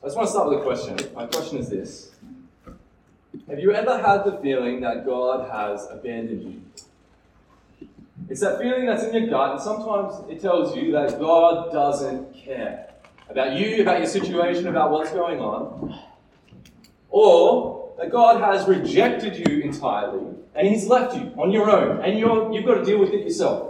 I just want to start with a question. My question is this Have you ever had the feeling that God has abandoned you? It's that feeling that's in your gut, and sometimes it tells you that God doesn't care about you, about your situation, about what's going on. Or that God has rejected you entirely and He's left you on your own, and you're, you've got to deal with it yourself.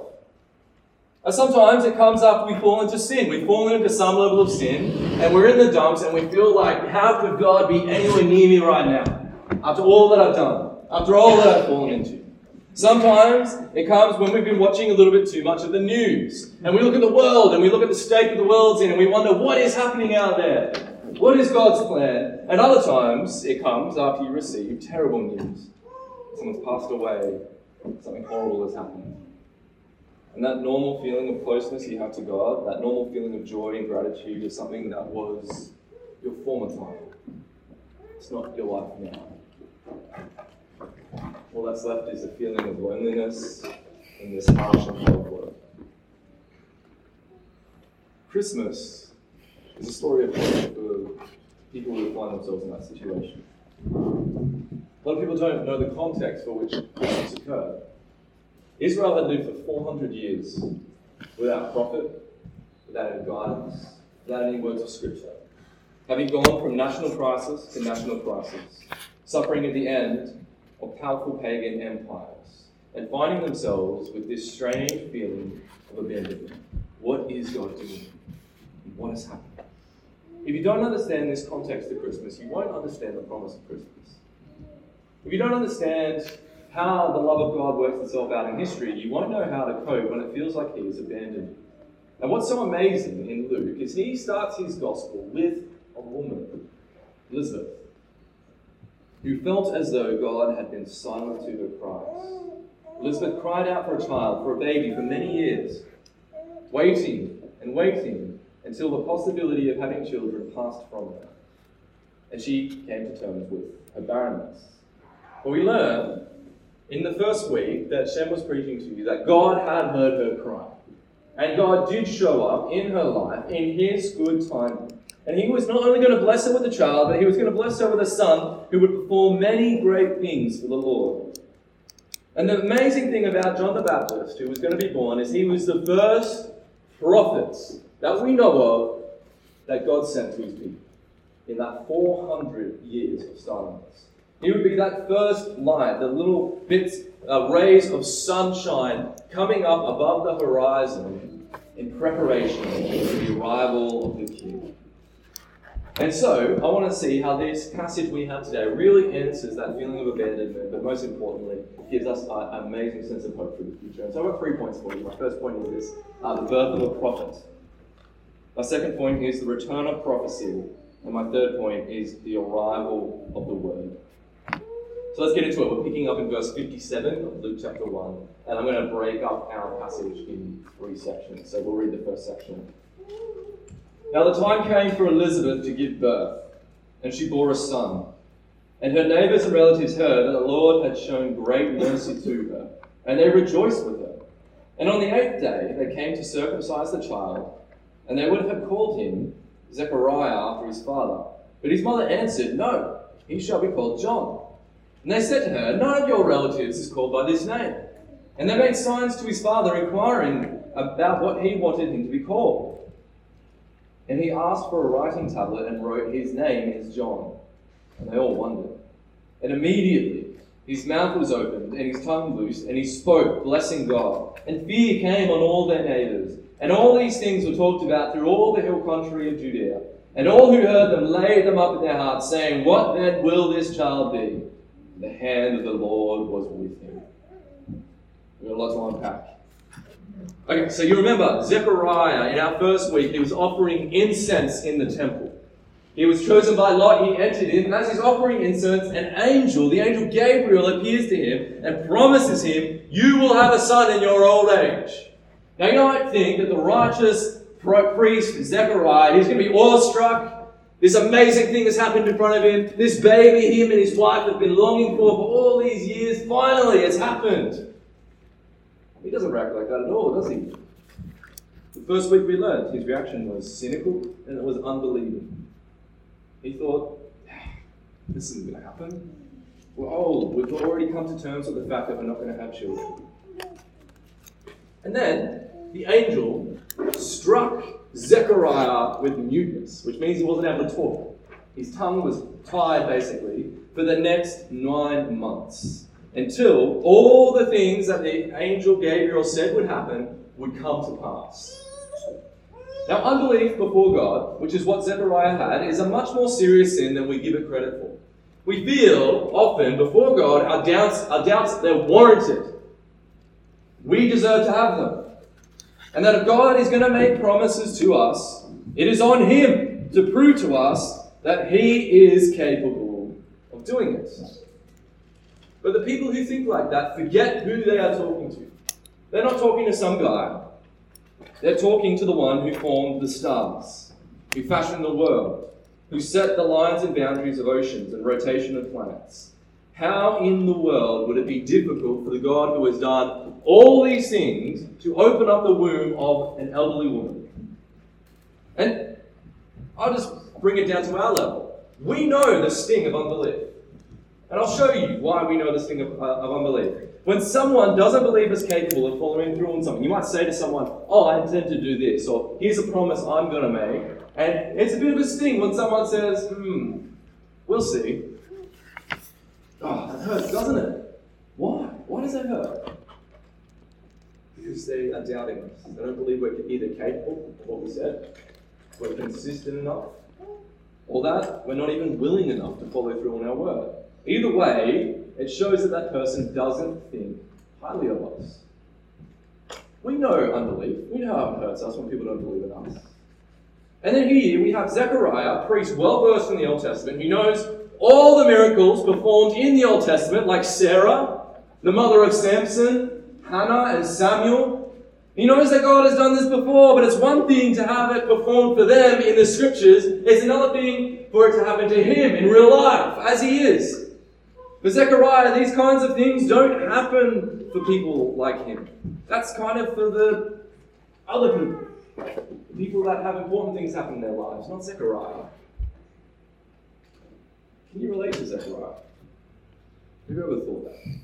And sometimes it comes after we fall into sin. We've fallen into some level of sin, and we're in the dumps, and we feel like, how could God be anywhere near me right now? After all that I've done, after all that I've fallen into. Sometimes it comes when we've been watching a little bit too much of the news, and we look at the world, and we look at the state that the world's in, and we wonder, what is happening out there? What is God's plan? And other times it comes after you receive terrible news. Someone's passed away, something horrible has happened. And that normal feeling of closeness you have to God, that normal feeling of joy and gratitude is something that was your former time. It's not your life now. All that's left is a feeling of loneliness in this harsh and cold world. Christmas is a story of hope for people who find themselves in that situation. A lot of people don't know the context for which Christmas occurred. Israel had lived for 400 years without prophet, without any guidance, without any words of scripture, having gone from national crisis to national crisis, suffering at the end of powerful pagan empires, and finding themselves with this strange feeling of abandonment. What is God doing? What has happened? If you don't understand this context of Christmas, you won't understand the promise of Christmas. If you don't understand how the love of God works itself out in history, you won't know how to cope when it feels like He is abandoned. And what's so amazing in Luke is he starts his gospel with a woman, Elizabeth, who felt as though God had been silent to her cries. Elizabeth cried out for a child, for a baby, for many years, waiting and waiting until the possibility of having children passed from her. And she came to terms with her barrenness. But we learn in the first week that Shem was preaching to you that God had heard her cry. And God did show up in her life in His good time. And He was not only going to bless her with a child, but He was going to bless her with a son who would perform many great things for the Lord. And the amazing thing about John the Baptist, who was going to be born, is he was the first prophet that we know of that God sent to His people in that 400 years of silence. He would be that first light, the little bits, uh, rays of sunshine coming up above the horizon in preparation for the arrival of the King. And so, I want to see how this passage we have today really answers that feeling of abandonment, but most importantly, gives us an amazing sense of hope for the future. And so, I've got three points for you. My first point is uh, the birth of a prophet. My second point is the return of prophecy. And my third point is the arrival of the word. So let's get into it. We're picking up in verse 57 of Luke chapter 1, and I'm going to break up our passage in three sections. So we'll read the first section. Now the time came for Elizabeth to give birth, and she bore a son. And her neighbors and relatives heard that the Lord had shown great mercy to her, and they rejoiced with her. And on the eighth day they came to circumcise the child, and they would have called him Zechariah after his father. But his mother answered, No, he shall be called John. And they said to her, None of your relatives is called by this name. And they made signs to his father, inquiring about what he wanted him to be called. And he asked for a writing tablet and wrote, His name is John. And they all wondered. And immediately his mouth was opened and his tongue loosed, and he spoke, blessing God. And fear came on all their neighbors. And all these things were talked about through all the hill country of Judea. And all who heard them laid them up in their hearts, saying, What then will this child be? The hand of the Lord was with him. We've got a lot to unpack. Okay, so you remember Zechariah in our first week, he was offering incense in the temple. He was chosen by Lot, he entered in, and as he's offering incense, an angel, the angel Gabriel, appears to him and promises him, You will have a son in your old age. Now, you might think that the righteous priest Zechariah, he's going to be awestruck, this amazing thing has happened in front of him. This baby him and his wife have been longing for for all these years. Finally, it's happened. He doesn't react like that at all, does he? The first week we learned his reaction was cynical and it was unbelieving. He thought, ah, this isn't going to happen. We're old. We've already come to terms with the fact that we're not going to have children. And then the angel struck Zechariah with muteness, which means he wasn't able to talk. His tongue was tied, basically, for the next nine months until all the things that the angel Gabriel said would happen would come to pass. Now, unbelief before God, which is what Zechariah had, is a much more serious sin than we give it credit for. We feel often before God our doubts, our doubts they're warranted. We deserve to have them. And that if God is going to make promises to us, it is on Him to prove to us that He is capable of doing it. But the people who think like that forget who they are talking to. They're not talking to some guy. They're talking to the one who formed the stars, who fashioned the world, who set the lines and boundaries of oceans and rotation of planets. How in the world would it be difficult for the God who has done all these things to open up the womb of an elderly woman? And I'll just bring it down to our level. We know the sting of unbelief. And I'll show you why we know the sting of, uh, of unbelief. When someone doesn't believe is capable of following through on something, you might say to someone, Oh, I intend to do this, or here's a promise I'm going to make. And it's a bit of a sting when someone says, Hmm, we'll see. Oh, that hurts, doesn't it? Why? Why does that hurt? Because they are doubting us. They don't believe we're either capable of what we said, we're consistent enough, or that we're not even willing enough to follow through on our word. Either way, it shows that that person doesn't think highly of us. We know unbelief. We know how it hurts us when people don't believe in us. And then here we have Zechariah, a priest well versed in the Old Testament, who knows all the miracles performed in the Old Testament, like Sarah, the mother of Samson, Hannah, and Samuel. He knows that God has done this before, but it's one thing to have it performed for them in the scriptures, it's another thing for it to happen to him in real life, as he is. For Zechariah, these kinds of things don't happen for people like him. That's kind of for the other people. People that have important things happen in their lives, not Zechariah. Can you relate to Zechariah? Have you ever thought that?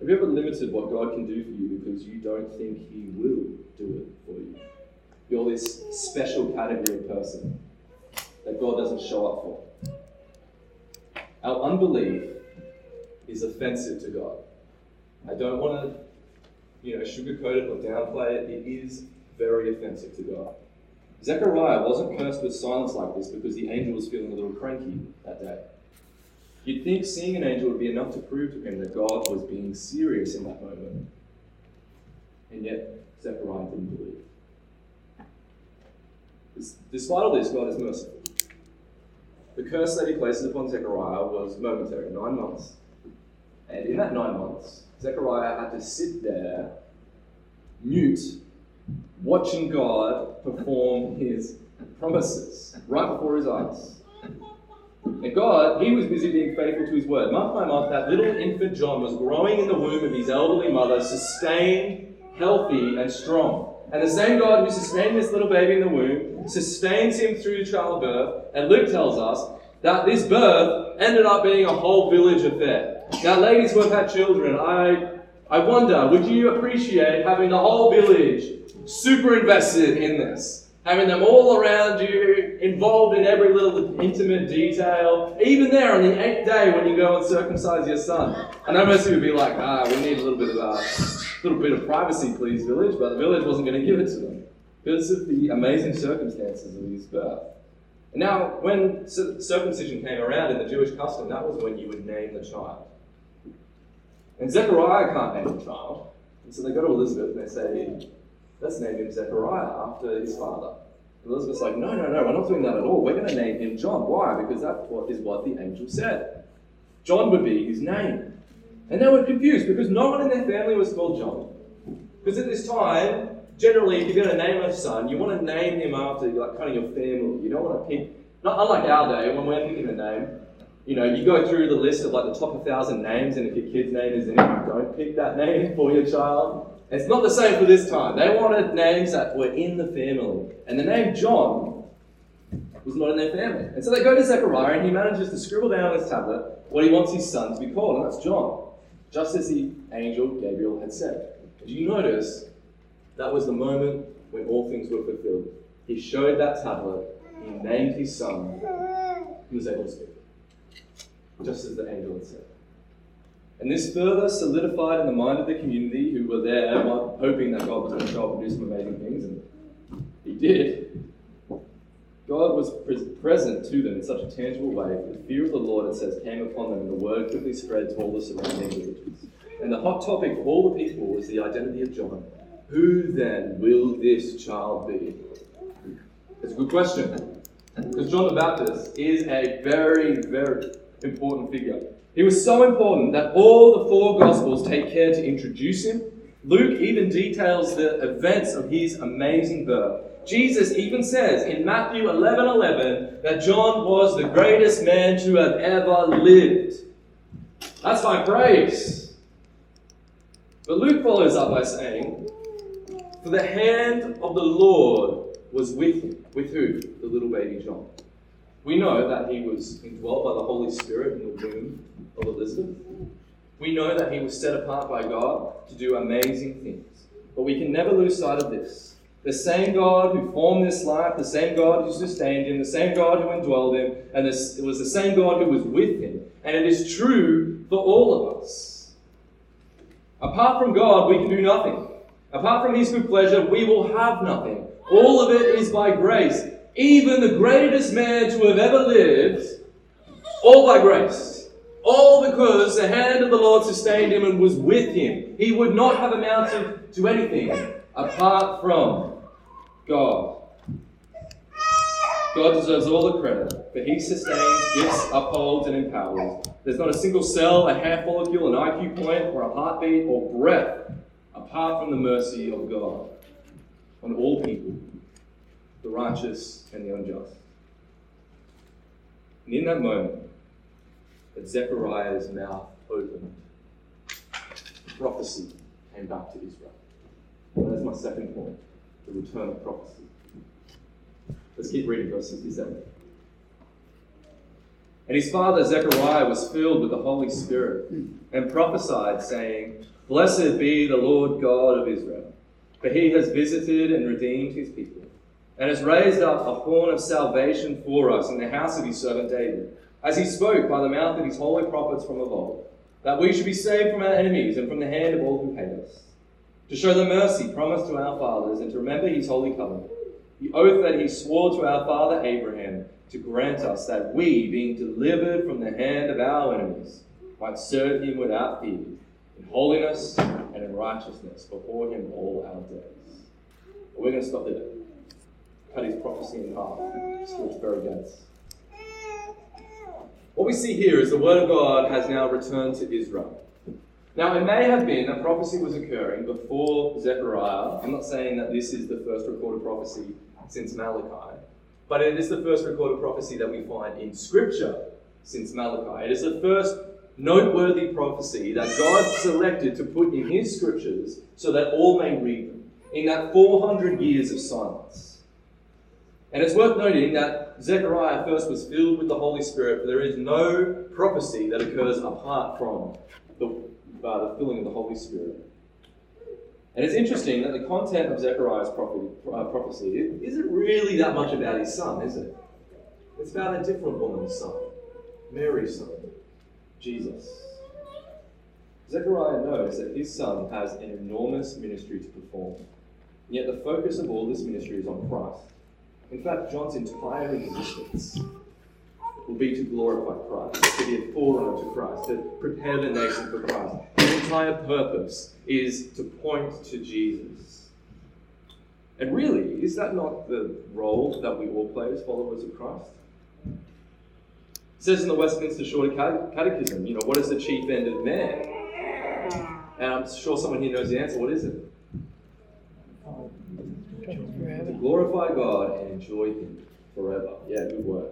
Have you ever limited what God can do for you because you don't think He will do it for you? You're this special category of person that God doesn't show up for. Our unbelief is offensive to God. I don't want to, you know, sugarcoat it or downplay it. It is very offensive to God. Zechariah wasn't cursed with silence like this because the angel was feeling a little cranky that day. You'd think seeing an angel would be enough to prove to him that God was being serious in that moment. And yet, Zechariah didn't believe. Despite all this, God is merciful. The curse that he places upon Zechariah was momentary, nine months. And in that nine months, Zechariah had to sit there, mute, watching God perform his promises right before his eyes. And God, he was busy being faithful to his word. Month by month, that little infant John was growing in the womb of his elderly mother, sustained, healthy, and strong. And the same God who sustained this little baby in the womb sustains him through childbirth. And Luke tells us that this birth ended up being a whole village affair. Now, ladies who have had children, I, I wonder, would you appreciate having the whole village super invested in this? Having them all around you, involved in every little intimate detail, even there on the eighth day when you go and circumcise your son. I know most of you would be like, ah, we need a little bit of a uh, little bit of privacy, please, village, but the village wasn't going to give it to them because of the amazing circumstances of his birth. And now, when circumcision came around in the Jewish custom, that was when you would name the child. And Zechariah can't name the child. And so they go to Elizabeth and they say, let's name him Zechariah after his father. Elizabeth's like, no, no, no, we're not doing that at all. We're going to name him John. Why? Because that is what the angel said. John would be his name. And they were confused because no one in their family was called John. Because at this time, generally, if you're going to name a son, you want to name him after like kind of your family. You don't want to pick, not unlike our day when we're picking a name, you know, you go through the list of like the top 1,000 names, and if your kid's name is in it, don't pick that name for your child. It's not the same for this time. They wanted names that were in the family. And the name John was not in their family. And so they go to Zechariah and he manages to scribble down on his tablet what he wants his son to be called, and that's John, just as the angel Gabriel had said. Do you notice that was the moment when all things were fulfilled? He showed that tablet, he named his son, he was able to speak, just as the angel had said. And this further solidified in the mind of the community who were there, hoping that God was going to show up and do some amazing things, and he did. God was present to them in such a tangible way. That the fear of the Lord, it says, came upon them, and the word quickly spread to all the surrounding villages. And the hot topic of all the people was the identity of John. Who then will this child be? It's a good question. Because John the Baptist is a very, very important figure. He was so important that all the four Gospels take care to introduce him. Luke even details the events of his amazing birth. Jesus even says in Matthew 11 11 that John was the greatest man to have ever lived. That's by grace. But Luke follows up by saying, For the hand of the Lord was with him. With who? The little baby John. We know that he was indwelt by the Holy Spirit in the womb of Elizabeth. We know that he was set apart by God to do amazing things. But we can never lose sight of this the same God who formed this life, the same God who sustained him, the same God who indwelled him, and this, it was the same God who was with him. And it is true for all of us. Apart from God, we can do nothing. Apart from His good pleasure, we will have nothing. All of it is by grace. Even the greatest man to have ever lived, all by grace. All because the hand of the Lord sustained him and was with him. He would not have amounted to anything apart from God. God deserves all the credit, for He sustains, gifts, upholds, and empowers. There's not a single cell, a hair follicle, an IQ point, or a heartbeat, or breath apart from the mercy of God on all people, the righteous and the unjust. And in that moment, that Zechariah's mouth opened, prophecy came back to Israel. And that's my second point the return of prophecy. Let's keep reading verse 67. And his father Zechariah was filled with the Holy Spirit and prophesied, saying, Blessed be the Lord God of Israel, for he has visited and redeemed his people, and has raised up a horn of salvation for us in the house of his servant David, as he spoke by the mouth of his holy prophets from of old, that we should be saved from our enemies and from the hand of all who hate us to show the mercy promised to our fathers and to remember his holy covenant, the oath that he swore to our father Abraham to grant us that we, being delivered from the hand of our enemies, might serve him without fear, in holiness and in righteousness before him all our days. We're going to stop there. Cut his prophecy in half. Still very dense. What we see here is the word of God has now returned to Israel. Now, it may have been that prophecy was occurring before Zechariah. I'm not saying that this is the first recorded prophecy since Malachi, but it is the first recorded prophecy that we find in Scripture since Malachi. It is the first noteworthy prophecy that God selected to put in His Scriptures so that all may read them in that 400 years of silence. And it's worth noting that Zechariah first was filled with the Holy Spirit, for there is no prophecy that occurs apart from the by the filling of the Holy Spirit. And it's interesting that the content of Zechariah's uh, prophecy isn't really that much about his son, is it? It's about a different woman's son, Mary's son, Jesus. Zechariah knows that his son has an enormous ministry to perform, yet the focus of all this ministry is on Christ. In fact, John's entire existence will be to glorify Christ, to be a forerunner to Christ, to prepare the nation for Christ. His entire purpose is to point to Jesus. And really, is that not the role that we all play as followers of Christ? It says in the Westminster Shorter Catechism, you know, what is the chief end of man? And I'm sure someone here knows the answer. What is it? To glorify God and enjoy Him forever. Yeah, good work.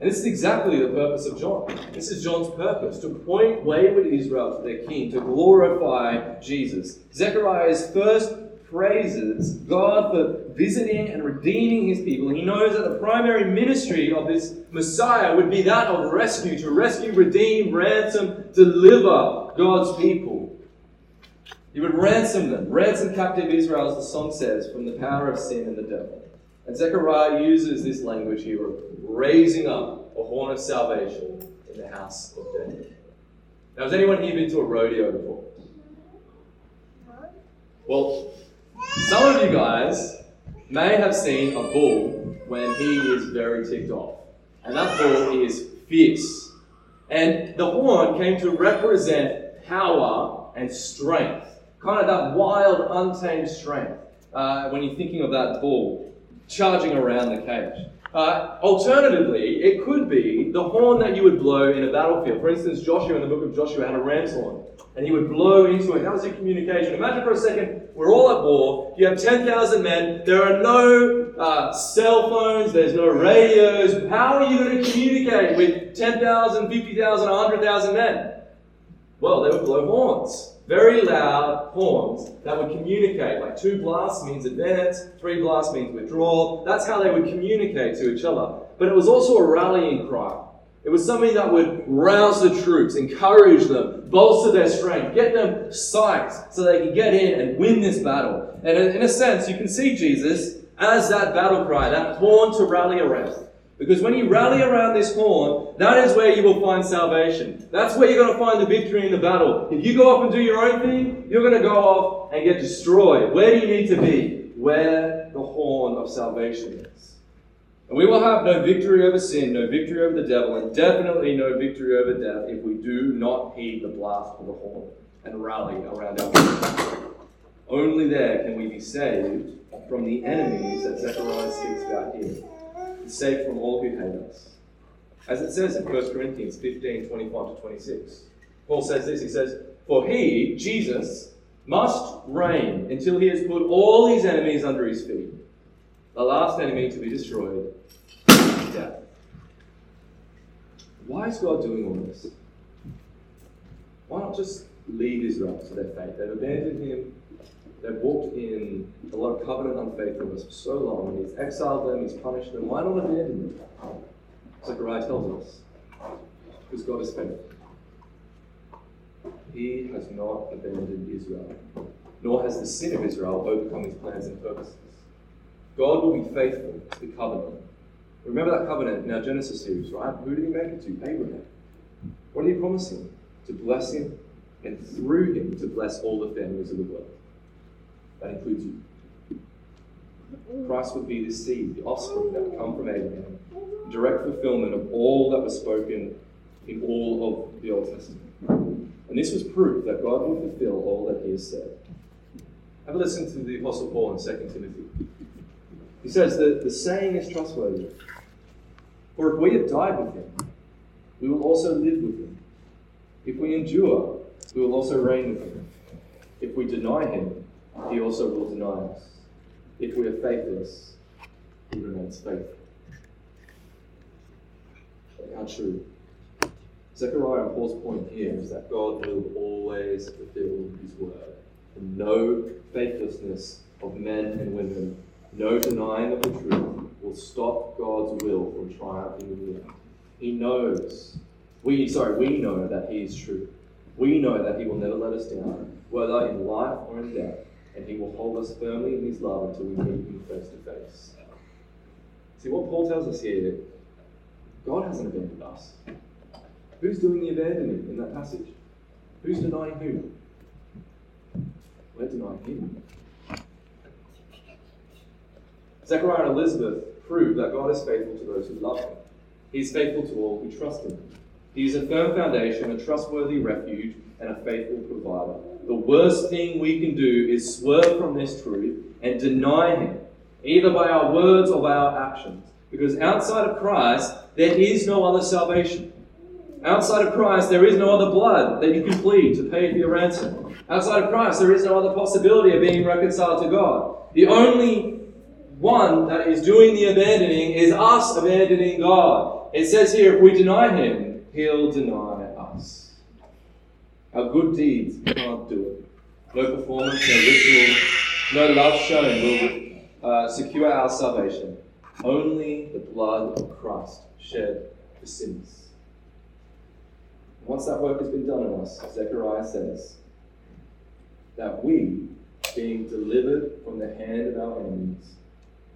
And this is exactly the purpose of John. This is John's purpose to point wayward Israel to their king, to glorify Jesus. Zechariah's first praises God for visiting and redeeming his people. He knows that the primary ministry of this Messiah would be that of rescue, to rescue, redeem, ransom, deliver God's people. He would ransom them, ransom captive Israel, as the song says, from the power of sin and the devil. And Zechariah uses this language here of raising up a horn of salvation in the house of David. Now, has anyone here been to a rodeo before? Well, some of you guys may have seen a bull when he is very ticked off. And that bull is fierce. And the horn came to represent power and strength. Kind of that wild, untamed strength uh, when you're thinking of that bull charging around the cage. Uh, alternatively, it could be the horn that you would blow in a battlefield. For instance, Joshua in the book of Joshua had a ram's horn, and he would blow into it. That was your communication. Imagine for a second, we're all at war. You have 10,000 men. There are no uh, cell phones. There's no radios. How are you going to communicate with 10,000, 50,000, 100,000 men? Well, they would blow horns very loud horns that would communicate. Like two blasts means advance, three blasts means withdraw. That's how they would communicate to each other. But it was also a rallying cry. It was something that would rouse the troops, encourage them, bolster their strength, get them psyched so they could get in and win this battle. And in a sense, you can see Jesus as that battle cry, that horn to rally around. Because when you rally around this horn, that is where you will find salvation. That's where you're going to find the victory in the battle. If you go off and do your own thing, you're going to go off and get destroyed. Where do you need to be? Where the horn of salvation is. And we will have no victory over sin, no victory over the devil, and definitely no victory over death if we do not heed the blast of the horn and rally around our victory. Only there can we be saved from the enemies that Zechariah speaks about here saved from all who hate us. As it says in 1 Corinthians 15 25 to 26. Paul says this He says, For he, Jesus, must reign until he has put all his enemies under his feet. The last enemy to be destroyed death. Why is God doing all this? Why not just lead Israel to their fate? They've abandoned him They've walked in a lot of covenant unfaithfulness for so long. And he's exiled them, he's punished them. Why not abandon them? Zechariah tells us. Because God is faithful. He has not abandoned Israel, nor has the sin of Israel overcome his plans and purposes. God will be faithful to the covenant. Remember that covenant in our Genesis series, right? Who did he make it to? Abraham. What did he promise him? To bless him, and through him to bless all the families of the world. That includes you. Christ would be the seed, the offspring that would come from Abraham, direct fulfillment of all that was spoken in all of the Old Testament. And this was proof that God will fulfill all that he has said. Have a listen to the Apostle Paul in 2 Timothy. He says that the saying is trustworthy. For if we have died with him, we will also live with him. If we endure, we will also reign with him. If we deny him, he also will deny us. If we are faithless, he remains faithful. How true. Zechariah and Paul's point here is that God will always fulfill his word. And no faithlessness of men and women, no denying of the truth, will stop God's will from triumphing in the end. He knows, we sorry, we know that he is true. We know that he will never let us down, whether in life or in death and he will hold us firmly in his love until we meet him face to face. See, what Paul tells us here, God hasn't abandoned us. Who's doing the abandoning in that passage? Who's denying who? We're denying him. Zechariah and Elizabeth prove that God is faithful to those who love him. He is faithful to all who trust him. He is a firm foundation, a trustworthy refuge, and a faithful provider. The worst thing we can do is swerve from this truth and deny Him, either by our words or by our actions. Because outside of Christ, there is no other salvation. Outside of Christ, there is no other blood that you can plead to pay for your ransom. Outside of Christ, there is no other possibility of being reconciled to God. The only one that is doing the abandoning is us abandoning God. It says here, if we deny Him, He'll deny us. our good deeds can't do it. No performance, no ritual, no love shown will uh, secure our salvation. Only the blood of Christ shed for sins. Once that work has been done in us, Zechariah says that we, being delivered from the hand of our enemies,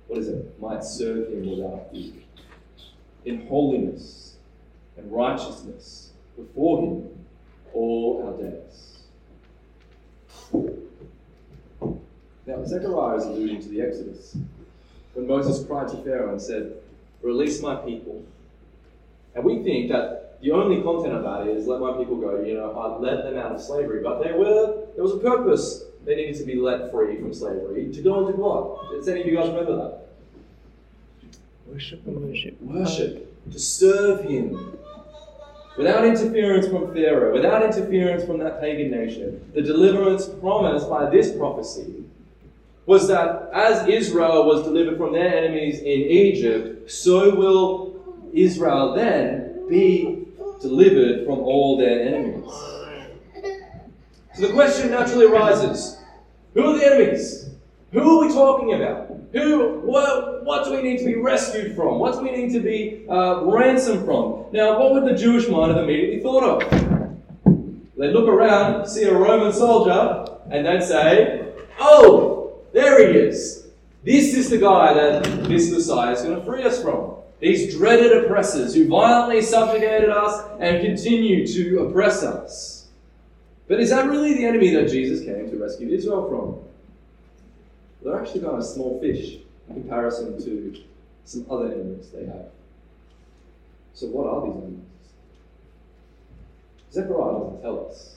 what is it? Might serve him without fear. In holiness and righteousness before him all our days. Now, Zechariah is alluding to the Exodus. When Moses cried to Pharaoh and said, Release my people. And we think that the only content of that is let my people go, you know, I let them out of slavery. But there were there was a purpose they needed to be let free from slavery to go and do what? Does any of you guys remember that? Worship and worship. Worship. To serve him. Without interference from Pharaoh, without interference from that pagan nation, the deliverance promised by this prophecy was that as Israel was delivered from their enemies in Egypt, so will Israel then be delivered from all their enemies. So the question naturally arises who are the enemies? Who are we talking about? Who, what, what do we need to be rescued from? What do we need to be uh, ransomed from? Now, what would the Jewish mind have immediately thought of? They'd look around, see a Roman soldier, and they'd say, Oh, there he is. This is the guy that this Messiah is going to free us from. These dreaded oppressors who violently subjugated us and continue to oppress us. But is that really the enemy that Jesus came to rescue Israel from? They're actually kind of small fish comparison to some other enemies they have. So, what are these enemies? Zechariah doesn't tell us,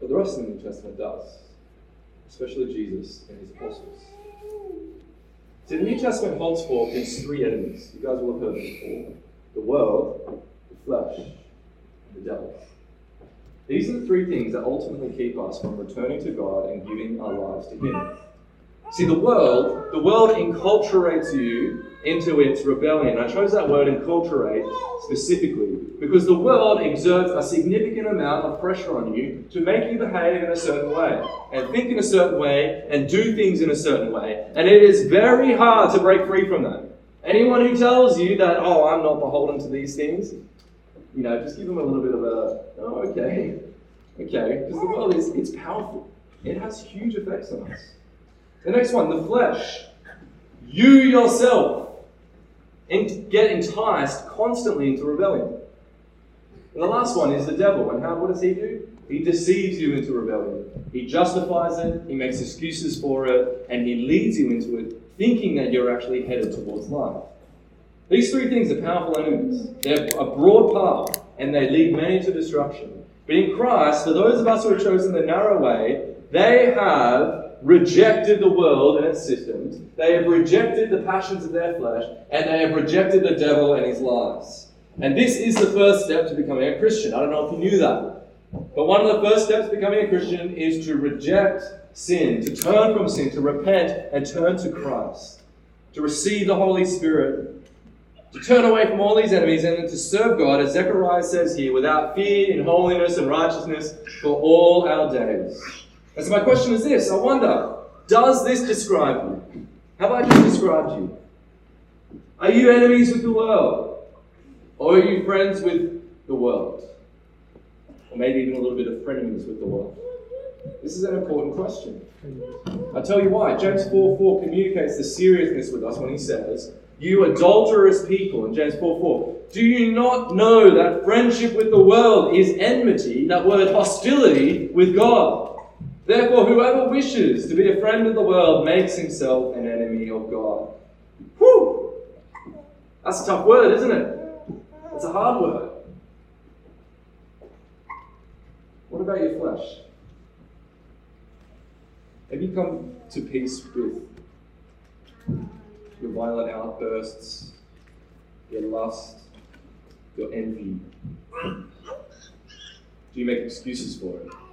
but the rest of the New Testament does, especially Jesus and his apostles. See, the New Testament holds forth these three enemies. You guys will have heard them before the world, the flesh, and the devil. These are the three things that ultimately keep us from returning to God and giving our lives to Him. See, the world, the world enculturates you into its rebellion. I chose that word enculturate specifically because the world exerts a significant amount of pressure on you to make you behave in a certain way and think in a certain way and do things in a certain way. And it is very hard to break free from that. Anyone who tells you that, oh, I'm not beholden to these things, you know, just give them a little bit of a, oh, okay, okay, because the world is, it's powerful. It has huge effects on us. The next one, the flesh. You yourself get enticed constantly into rebellion. And the last one is the devil. And how, what does he do? He deceives you into rebellion. He justifies it, he makes excuses for it, and he leads you into it thinking that you're actually headed towards life. These three things are powerful enemies. They're a broad path, and they lead many to destruction. But in Christ, for those of us who have chosen the narrow way, they have rejected the world and its systems. They have rejected the passions of their flesh, and they have rejected the devil and his lies. And this is the first step to becoming a Christian. I don't know if you knew that. But one of the first steps to becoming a Christian is to reject sin, to turn from sin, to repent and turn to Christ, to receive the Holy Spirit, to turn away from all these enemies and to serve God, as Zechariah says here, without fear, in holiness and righteousness for all our days. And so my question is this I wonder, does this describe you? Have I just described you? Are you enemies with the world? Or are you friends with the world? Or maybe even a little bit of frenemies with the world? This is an important question. I tell you why. James 4 4 communicates the seriousness with us when he says, You adulterous people, in James 4 4, do you not know that friendship with the world is enmity, that word hostility with God? Therefore, whoever wishes to be a friend of the world makes himself an enemy of God. Whew! That's a tough word, isn't it? It's a hard word. What about your flesh? Have you come to peace with your violent outbursts, your lust, your envy? Do you make excuses for it?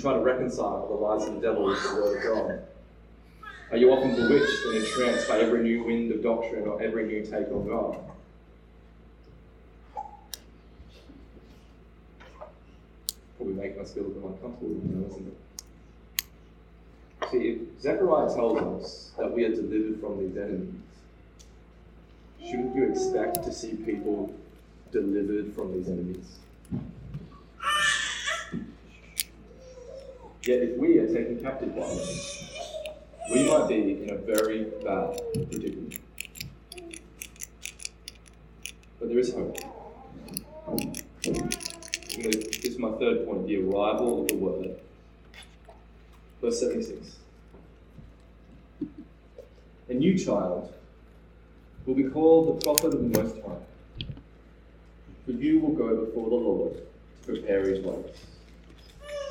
Try to reconcile the lies of the devil with the word of God? Are you often bewitched and entranced by every new wind of doctrine or every new take on God? probably making us feel a bit uncomfortable, know, isn't it? See, if Zechariah tells us that we are delivered from these enemies, shouldn't you expect to see people delivered from these enemies? Yet if we are taken captive by them, we might be in a very bad predicament. But there is hope. This is my third point the arrival of the word. Verse 76. A new child will be called the prophet of the Most High. For you will go before the Lord to prepare his ways,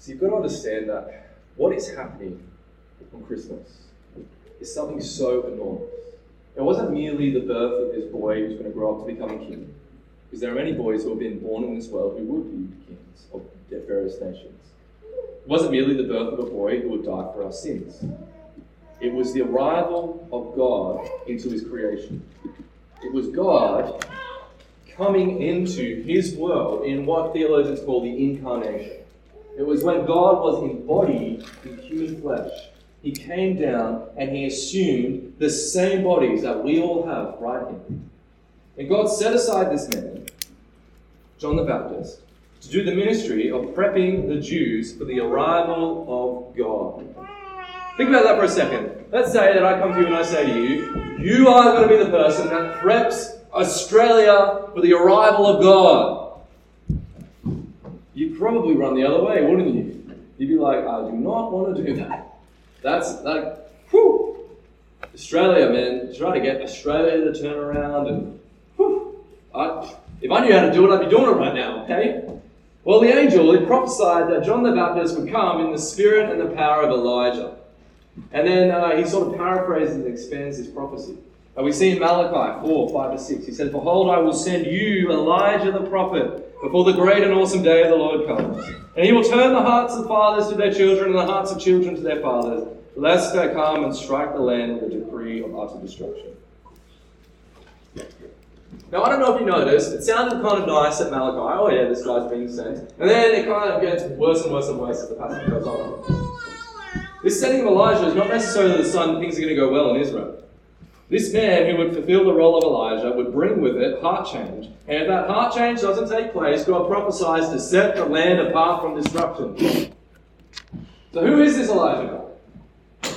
So you've got to understand that what is happening on Christmas is something so enormous. It wasn't merely the birth of this boy who's going to grow up to become a king, because there are many boys who have been born in this world who would be kings of various nations. It wasn't merely the birth of a boy who would die for our sins. It was the arrival of God into his creation. It was God coming into his world in what theologians call the incarnation. It was when God was embodied in human flesh he came down and he assumed the same bodies that we all have right here. And God set aside this man, John the Baptist, to do the ministry of prepping the Jews for the arrival of God. Think about that for a second. Let's say that I come to you and I say to you, you are going to be the person that preps Australia for the arrival of God. Probably run the other way, wouldn't you? You'd be like, I do not want to do that. That's like, Whew. Australia, man, try to get Australia to turn around and whew, I, if I knew how to do it, I'd be doing it right now. Okay. Well, the angel he prophesied that John the Baptist would come in the spirit and the power of Elijah, and then uh, he sort of paraphrases and expands this prophecy. And we see in Malachi 4, 5 to 6, he says, Behold, I will send you Elijah the prophet before the great and awesome day of the Lord comes. And he will turn the hearts of fathers to their children and the hearts of children to their fathers, lest they come and strike the land with a decree of utter destruction. Now, I don't know if you noticed, it sounded kind of nice at Malachi. Oh, yeah, this guy's being sent. And then it kind of gets worse and worse and worse as the passage goes on. This sending of Elijah is not necessarily the sign that things are going to go well in Israel. This man who would fulfill the role of Elijah would bring with it heart change. And if that heart change doesn't take place, God prophesies to set the land apart from destruction. So, who is this Elijah?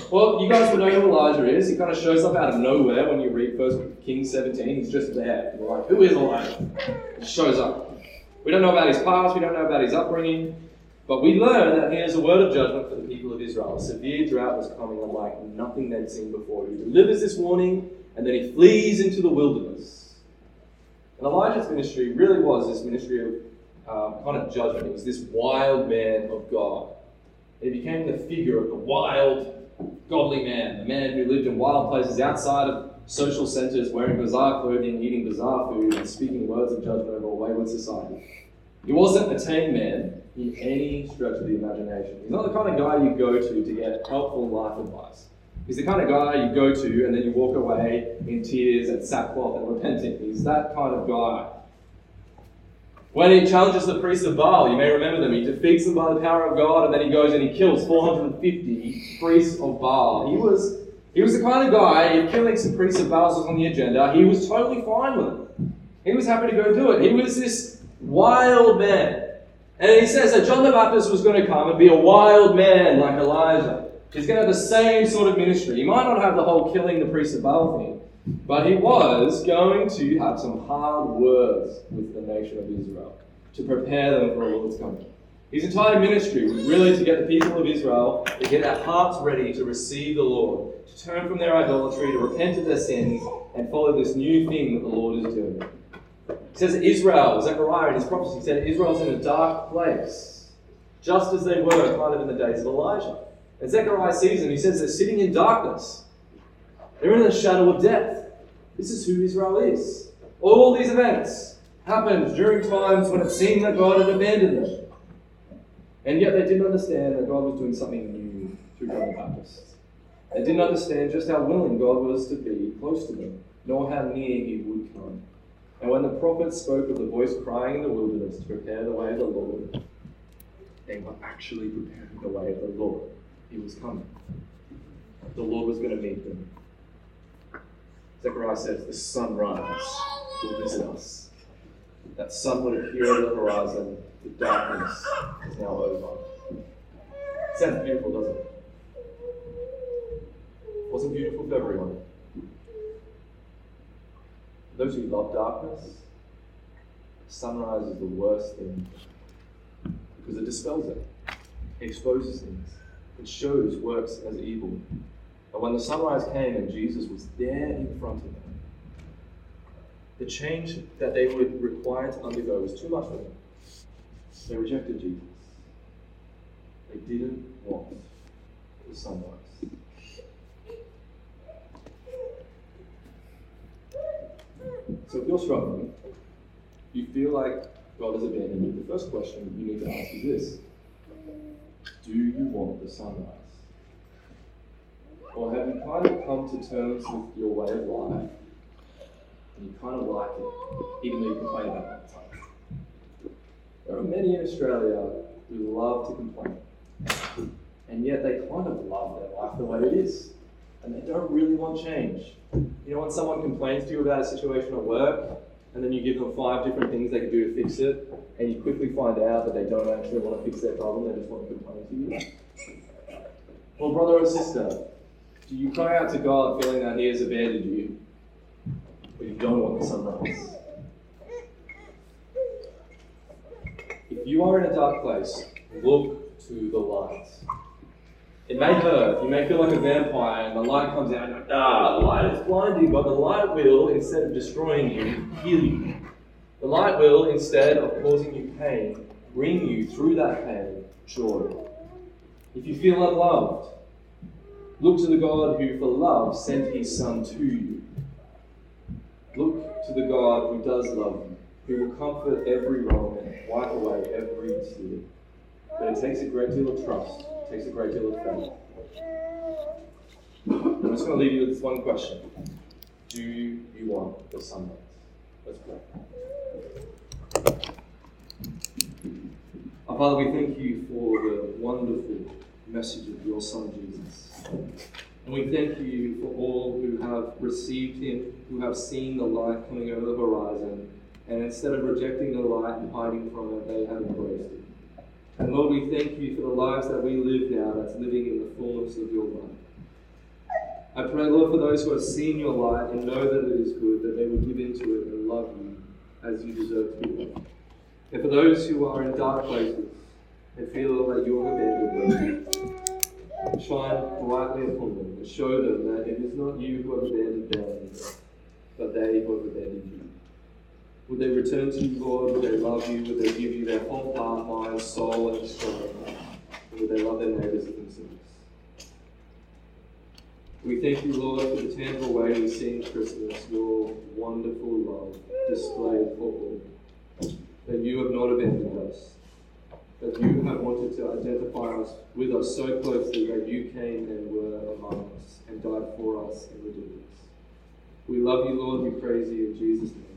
Well, you guys would know who Elijah is. He kind of shows up out of nowhere when you read 1 Kings 17. He's just there. You're like, who is Elijah? He shows up. We don't know about his past, we don't know about his upbringing. But we learn that he has a word of judgment for the people of Israel. A severe drought was coming unlike nothing they'd seen before. He delivers this warning, and then he flees into the wilderness. And Elijah's ministry really was this ministry of um, kind of judgment. He was this wild man of God. He became the figure of the wild, godly man, the man who lived in wild places outside of social centers, wearing bizarre clothing, eating bizarre food, and speaking words of judgment over a wayward society. He wasn't a tame man in any stretch of the imagination. He's not the kind of guy you go to to get helpful life advice. He's the kind of guy you go to and then you walk away in tears and sackcloth and repenting. He's that kind of guy. When he challenges the priests of Baal, you may remember them, he defeats them by the power of God and then he goes and he kills 450 priests of Baal. He was, he was the kind of guy, if killing some priests of Baal was on the agenda, he was totally fine with it. He was happy to go do it. He was this wild man. And he says that John the Baptist was going to come and be a wild man like Elijah. He's going to have the same sort of ministry. He might not have the whole killing the priests of Baal thing, but he was going to have some hard words with the nation of Israel to prepare them for all that's coming. His entire ministry was really to get the people of Israel to get their hearts ready to receive the Lord, to turn from their idolatry, to repent of their sins, and follow this new thing that the Lord is doing. He says Israel, Zechariah in his prophecy said Israel's in a dark place, just as they were kind of in the days of Elijah. And Zechariah sees them, he says they're sitting in darkness. They're in the shadow of death. This is who Israel is. All these events happened during times when it seemed that God had abandoned them. And yet they didn't understand that God was doing something new through John the Baptist. They didn't understand just how willing God was to be close to them, nor how near he would come. And when the prophets spoke of the voice crying in the wilderness to prepare the way of the Lord, they were actually preparing the way of the Lord. He was coming. The Lord was going to meet them. Zechariah says, The sunrise will visit us. That sun would appear over the horizon. The darkness is now over. Sounds beautiful, doesn't it? Wasn't beautiful for everyone. Those who love darkness, sunrise is the worst thing because it dispels it, it exposes things, it shows works as evil. And when the sunrise came and Jesus was there in front of them, the change that they were required to undergo was too much for them. They rejected Jesus. They didn't want the sunrise. So if you're struggling, you feel like God has abandoned you, the first question you need to ask is this Do you want the sunrise? Or have you kind of come to terms with your way of life and you kind of like it, even though you complain about it all the time? There are many in Australia who love to complain, and yet they kind of love their life the way it is, and they don't really want change. You know, when someone complains to you about a situation at work, and then you give them five different things they can do to fix it, and you quickly find out that they don't actually want to fix their problem, they just want to complain to you. Well, brother or sister, do you cry out to God feeling that He has abandoned you, but you don't want the sunrise? If you are in a dark place, look to the light. It may hurt. You may feel like a vampire, and the light comes out, and like, ah, the light is blinding, but the light will, instead of destroying you, heal you. The light will, instead of causing you pain, bring you through that pain joy. If you feel unloved, look to the God who, for love, sent his Son to you. Look to the God who does love you, who will comfort every wrong and wipe away every tear. But it takes a great deal of trust, it takes a great deal of faith. I'm just going to leave you with this one question Do you want the sunlight? Let's pray. Our Father, we thank you for the wonderful message of your Son Jesus. And we thank you for all who have received him, who have seen the light coming over the horizon, and instead of rejecting the light and hiding from it, they have embraced it. And Lord, we thank you for the lives that we live now that's living in the fullness of your light. I pray, Lord, for those who have seen your light and know that it is good, that they will give into it and love you as you deserve to be loved. And for those who are in dark places and feel that you have abandoned them, shine brightly upon them and show them that it is not you who have abandoned them, but they who have abandoned you. Would they return to you, Lord? Would they love you? Would they give you their whole heart, mind, soul, and strength? And would they love their neighbors as themselves? We thank you, Lord, for the tangible way we see in Christmas your wonderful love displayed for all. That you have not abandoned us. That you have wanted to identify us with us so closely that you came and were among us and died for us and redeemed us. We love you, Lord. We praise you in Jesus' name.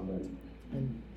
Amen.